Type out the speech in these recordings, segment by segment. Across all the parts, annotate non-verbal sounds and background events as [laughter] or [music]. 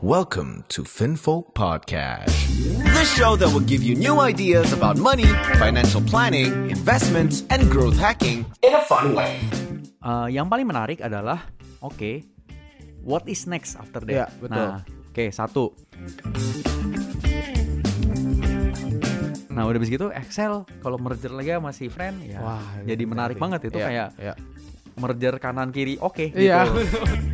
Welcome to FinFolk Podcast, the show that will give you new ideas about money, financial planning, investments, and growth hacking in a fun way. Uh, yang paling menarik adalah, oke, okay, what is next after that? Iya, betul. Nah, oke, okay, satu. Nah, udah begitu Excel kalau merger lagi sama si friend ya Wah, jadi itu menarik menarik. banget itu Iya, kayak iya. merger kanan kiri oke Iya. gitu. [laughs]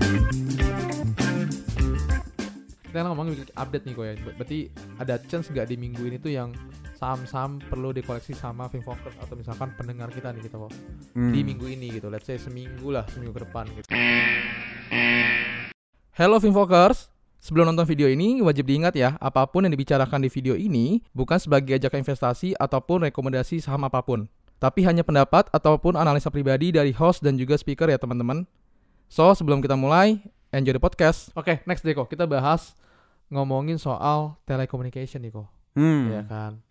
Kita kan ngomongin update nih kok ya. Ber- Berarti ada chance nggak di minggu ini tuh yang saham-saham perlu dikoleksi sama Finfocus atau misalkan pendengar kita nih kita kok Hmm. di minggu ini gitu. Let's say seminggu lah, seminggu ke depan gitu. Hello Finfocus. Sebelum nonton video ini, wajib diingat ya, apa pun yang dibicarakan di video ini bukan sebagai ajakan investasi ataupun rekomendasi saham apa pun. Tapi hanya pendapat ataupun analisa pribadi dari host dan juga speaker ya teman-teman. So, sebelum kita mulai, enjoy the podcast. Oke, next deh kok. Kita bahas ngomongin soal telecommunication nih kok. Hmm. Ya kan?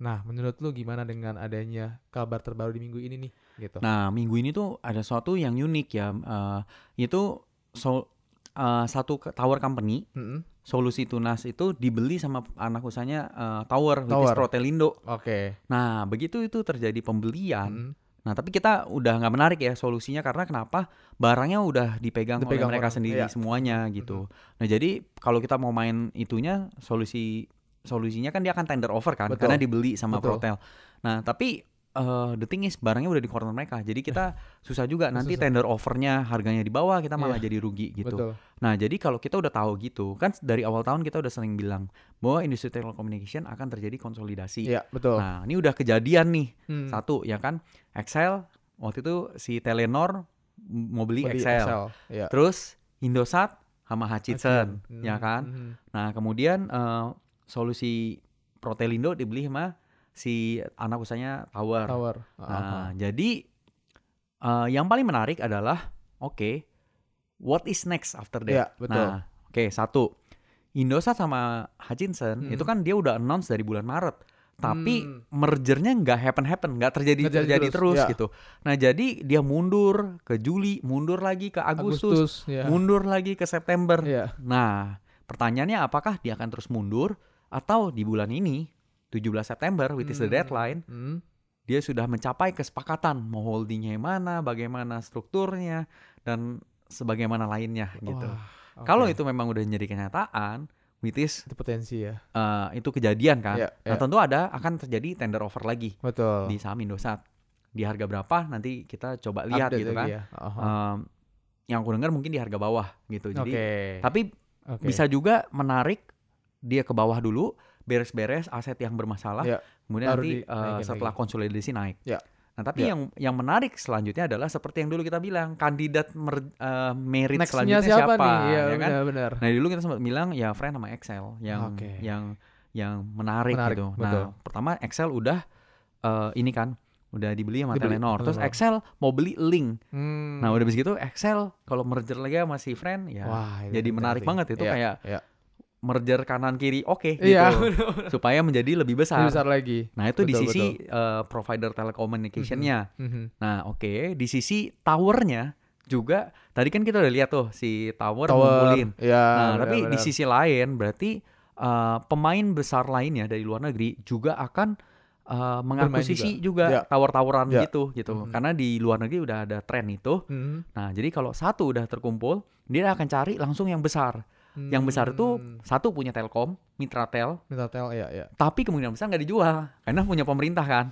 Nah, menurut lu gimana dengan adanya kabar terbaru di minggu ini nih? Gitu. Nah, minggu ini tuh ada sesuatu yang unik ya. Eh, itu so, eh, satu tower company, Mm-mm. Solusi Tunas itu dibeli sama anak usahanya eh, Tower, Tower. Protelindo. Oke. Nah, begitu itu terjadi pembelian. Mm-mm. Nah, tapi kita udah nggak menarik ya solusinya karena kenapa? Barangnya udah dipegang, Dipegang oleh mereka orang, sendiri iya. semuanya gitu. Nah, jadi kalau kita mau main itunya solusi solusinya kan dia akan tender offer kan Betul. karena dibeli sama Betul. Protel. Nah, tapi eh, the thing is barangnya udah di corner mereka. Jadi kita susah juga nanti Susah. tender offernya harganya di bawah kita malah Iya. jadi rugi gitu. Betul. Nah, jadi kalau kita udah tahu gitu, kan dari awal tahun kita udah sering bilang bahwa industri telecommunication akan terjadi konsolidasi. Iya, betul. Nah, ini udah kejadian nih. Hmm. Satu, ya kan? Excel waktu itu si Telenor mau beli Beli Excel. Iya. Terus Indosat sama Hutchison, Hmm. ya kan? Mhm. Nah, kemudian eh, solusi Protelindo dibeli sama si anak usahanya Tower. Tower. Nah, jadi eh, yang paling menarik adalah oke, what is next after that? Iya, betul. Nah, oke, satu. Indosat sama Hutchinson Hmm. itu kan dia udah announce dari bulan Maret. Tapi Hmm. mergernya nggak happen happen, nggak terjadi Nggak jadi terjadi terus, terus, ya. gitu. Nah jadi dia mundur ke Juli, mundur lagi ke Agustus, ya. mundur lagi ke September. Iya. Nah pertanyaannya apakah dia akan terus mundur atau di bulan ini 17 September, which is the Hmm. deadline, Hmm. dia sudah mencapai kesepakatan mau holdingnya yang mana, bagaimana strukturnya dan sebagaimana lainnya gitu. Wah, oke. Kalau itu memang udah jadi kenyataan, which is itu potensi ya. eh, itu kejadian kan. Iya, Nah iya. tentu ada akan terjadi tender offer lagi Betul. di saham Indosat. Di harga berapa nanti kita coba lihat Update gitu kan. ya. Aha. Em, yang aku dengar mungkin di harga bawah gitu. Jadi Oke. tapi Oke. bisa juga menarik dia ke bawah dulu, beres-beres aset yang bermasalah, Iya. kemudian Baru nanti eh, dinaikin setelah lagi. konsolidasi naik. Iya. Nah, tapi Iya. yang yang menarik selanjutnya adalah seperti yang dulu kita bilang, kandidat mer- eh, merit Next-nya selanjutnya siapa, siapa, nih? Iya, ya kan? benar-benar. Nah, dulu kita sempat bilang ya friend sama Excel yang Oke. yang yang menarik, Menarik, gitu. betul. Nah, pertama Excel udah eh, ini kan udah dibeli sama Dibeli, Telenor. Terus. Excel mau beli Link. Hmm. Nah, udah begitu Excel kalau merger lagi sama si friend ya Wah, jadi menarik banget itu Iya, kayak iya. Merger kanan kiri oke Iya, gitu. [laughs] supaya menjadi lebih besar. lebih besar lagi. Nah, itu di Betul, sisi eh, provider telecommunication-nya. Mhm. Nah, oke, di sisi towernya juga tadi kan kita udah lihat tuh si tower, Tower. ngumpulin. Iya. Nah, tapi di benar-benar. sisi lain berarti uh, pemain besar lainnya dari luar negeri juga akan uh, mengakuisisi juga, Ya. tower-toweran Ya. gitu gitu. Mhm. Karena di luar negeri udah ada tren itu. Mhm. Nah, jadi kalau satu udah terkumpul, dia akan cari langsung yang besar. Yang besar itu Hmm. satu punya Telkom, Mitratel, minta tel ya ya. tapi kemungkinan besar nggak dijual karena punya pemerintah kan.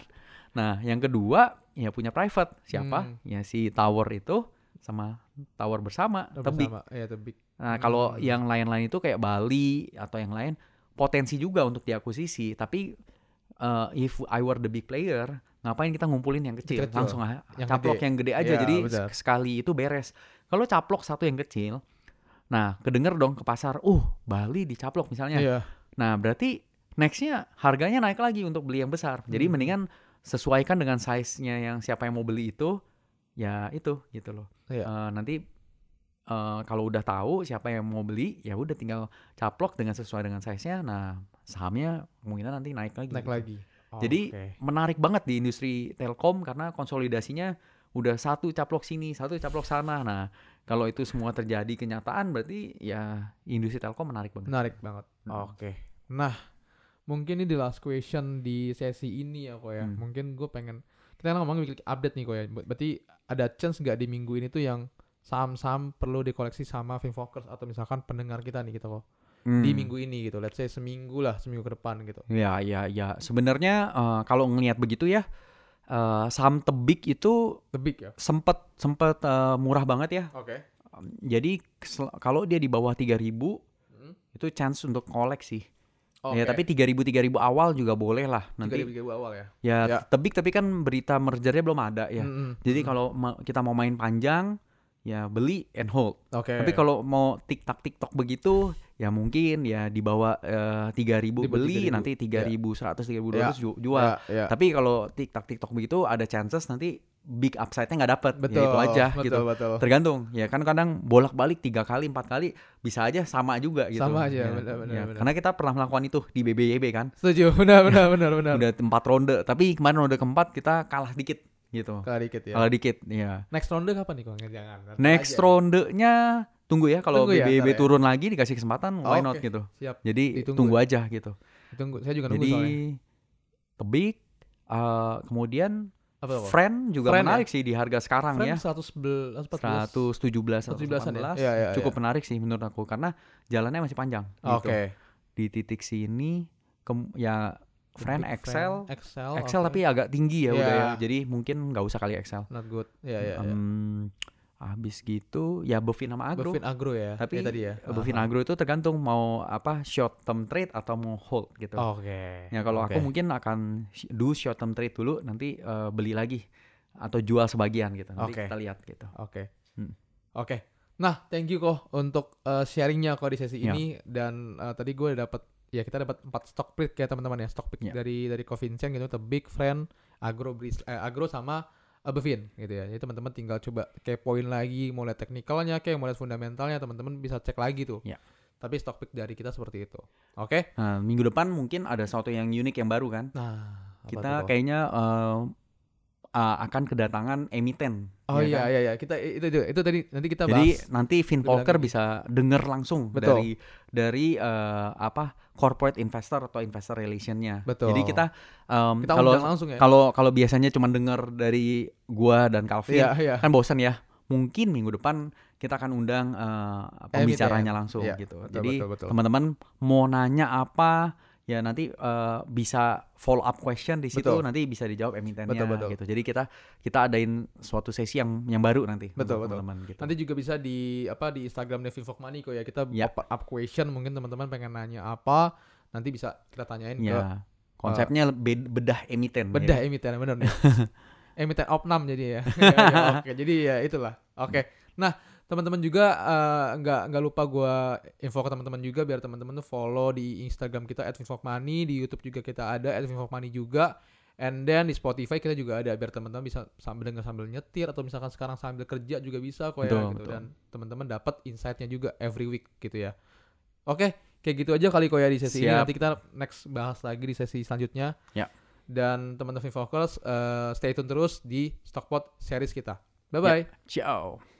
Nah, yang kedua ya punya private. Siapa? Hmm. Ya si tower itu sama tower bersama, Tebik. Bersama. Iya, tebik. Nah, kalau Hmm. yang lain-lain itu kayak Bali atau yang lain potensi juga untuk diakuisisi, tapi uh, if I were the big player, ngapain kita ngumpulin yang kecil? Kecil. Langsung Yang caplok gede. yang gede aja. Iya, Jadi sek- sekali itu beres. Kalau caplok satu yang kecil, nah kedenger dong ke pasar, uh Bali dicaplok misalnya. Iya. Nah, berarti nextnya harganya naik lagi untuk beli yang besar. Jadi Hmm. mendingan sesuaikan dengan size-nya yang siapa yang mau beli itu, ya itu gitu loh. Iya. Eh, nanti eh, kalau udah tahu siapa yang mau beli, ya udah tinggal caplok dengan sesuai dengan size-nya. Nah, sahamnya kemungkinan nanti naik lagi. Naik gitu. lagi. Jadi Oke. menarik banget di industri telkom karena konsolidasinya udah satu caplok sini, satu caplok sana. Nah, kalau itu semua terjadi kenyataan berarti ya industri telkom menarik banget. Menarik banget. Hmm. Oke. Nah, mungkin ini the last question di sesi ini ya kok ya. Hmm. Mungkin gue pengen kita kan ngomong bikin update nih kok ya. Ber- Berarti ada chance nggak di minggu ini tuh yang saham-saham perlu dikoleksi sama Finfocus atau misalkan pendengar kita nih kita kok Hmm. di minggu ini gitu. Let's say seminggu lah, seminggu ke depan gitu. Ya, ya, ya. Sebenarnya eh, kalau ngelihat begitu ya, eh, saham tebik itu The big ya. sempet sempet eh, murah banget ya. Oke. Um, Jadi kalau dia di bawah 3000 Hmm. itu chance untuk koleksi. Oke. Ya, tapi 3000 3000 awal juga boleh lah. nanti Nanti awal ya. ya, Ya. tebik tapi kan berita mergernya belum ada ya. Mm-mm. Jadi Mm-mm. kalau ma- kita mau main panjang ya beli and hold. Oke. Tapi kalau mau tiktok tiktok begitu ya mungkin ya di bawah eh, 3000 Di bawah beli 3.000. nanti 3100 3200 ju- jual. Ya, ya. Tapi kalau tiktok tiktok begitu ada chances nanti big upside-nya nggak dapet. betul ya itu aja betul, gitu. Betul. Tergantung ya kan kadang bolak-balik tiga kali empat kali bisa aja sama juga gitu. Sama aja, Ya, benar, benar, ya. benar. Karena kita pernah melakukan itu di BBYB kan. Setuju. [laughs] Benar benar benar benar. Udah empat ronde tapi kemarin ronde keempat kita kalah dikit gitu. Kalah dikit ya. Kalah dikit ya. Next ronde kapan nih kok? Jangan. nanti Next aja. rondenya tunggu ya kalau Tunggu ya, ya. turun lagi dikasih kesempatan why Oke. not gitu. Siap. Jadi Ditunggu tunggu ya. aja gitu. Tunggu. Saya juga nunggu Jadi soalnya. tebik eh, kemudian Apa apa? friend juga Friend ya? menarik sih di harga sekarang Friend ya. 111 117 117-an ya? 118 Iya, iya, cukup iya. menarik sih menurut aku karena jalannya masih panjang gitu. Oke. Di titik sini kem- ya friend Excel Excel. Excel oke. tapi agak tinggi ya Iya. udah ya. Jadi mungkin nggak usah kali Excel. not good. Iya iya. iya. Em, habis gitu ya Bovin sama Agro. Bovin Agro ya. Tapi ya, tadi ya. Bovin Aha. Agro itu tergantung mau apa short term trade atau mau hold gitu. Oke. Ya kalau aku Oke. mungkin akan do short term trade dulu nanti eh, beli lagi atau jual sebagian gitu. Nanti Oke. kita lihat gitu. Oke. Hmm. Oke. Nah, thank you kok untuk uh, sharingnya kok di sesi Ya. ini dan uh, tadi gue dapat ya kita dapat empat stock pick ya teman-teman ya stock pick Ya. dari dari Covincent gitu, The Big Friend, Agro Bris, eh, Agro sama uh, Bevin gitu ya. Jadi teman-teman tinggal coba kepoin lagi, mau lihat teknikalnya kayak mau lihat fundamentalnya, teman-teman bisa cek lagi tuh. Ya. Tapi stock pick dari kita seperti itu. Oke? Nah, minggu depan mungkin ada sesuatu yang unik yang baru kan. Nah, tuh, Kita kayaknya eh, uh, akan kedatangan emiten. Oh ya iya kan? iya iya kita itu itu, itu tadi nanti kita Jadi bahas. nanti Finvolker bisa denger langsung Betul. dari dari eh, apa corporate investor atau investor relationnya. Betul. Jadi kita kita kalau langsung ya. kalau kalau biasanya cuma denger dari gua dan Calvin Iya iya. kan bosan ya. Mungkin minggu depan kita akan undang eh, pembicaranya langsung Iya, gitu. betul, Jadi teman-teman mau nanya apa ya nanti eh, bisa follow up question di situ Betul. nanti bisa dijawab emitennya Betul, betul. gitu. Jadi kita kita adain suatu sesi yang yang baru nanti Betul, betul. teman-teman gitu. Nanti juga bisa di apa di Instagram Devin Money kok ya kita Ya. up, up question mungkin teman-teman pengen nanya apa nanti bisa kita tanyain ke ya konsepnya be- bedah emiten ya. bedah emiten bener nih [laughs] emiten opnam jadi ya Ya, [laughs] [laughs] ya, oke jadi ya itulah oke nah teman-teman juga eh, nggak nggak lupa gua info ke teman-teman juga biar teman-teman tuh follow di Instagram kita @finfokmoney di YouTube juga kita ada @finfokmoney juga and then di Spotify kita juga ada biar teman-teman bisa sambil dengar sambil nyetir atau misalkan sekarang sambil kerja juga bisa kok ya Betul, gitu betul. dan teman-teman dapat insight-nya juga every week gitu ya oke kayak gitu aja kali kok ya di sesi ini Siap. nanti kita next bahas lagi di sesi selanjutnya Ya. dan teman-teman Focus eh, stay tune terus di Stockpot series kita. Bye bye. Ciao.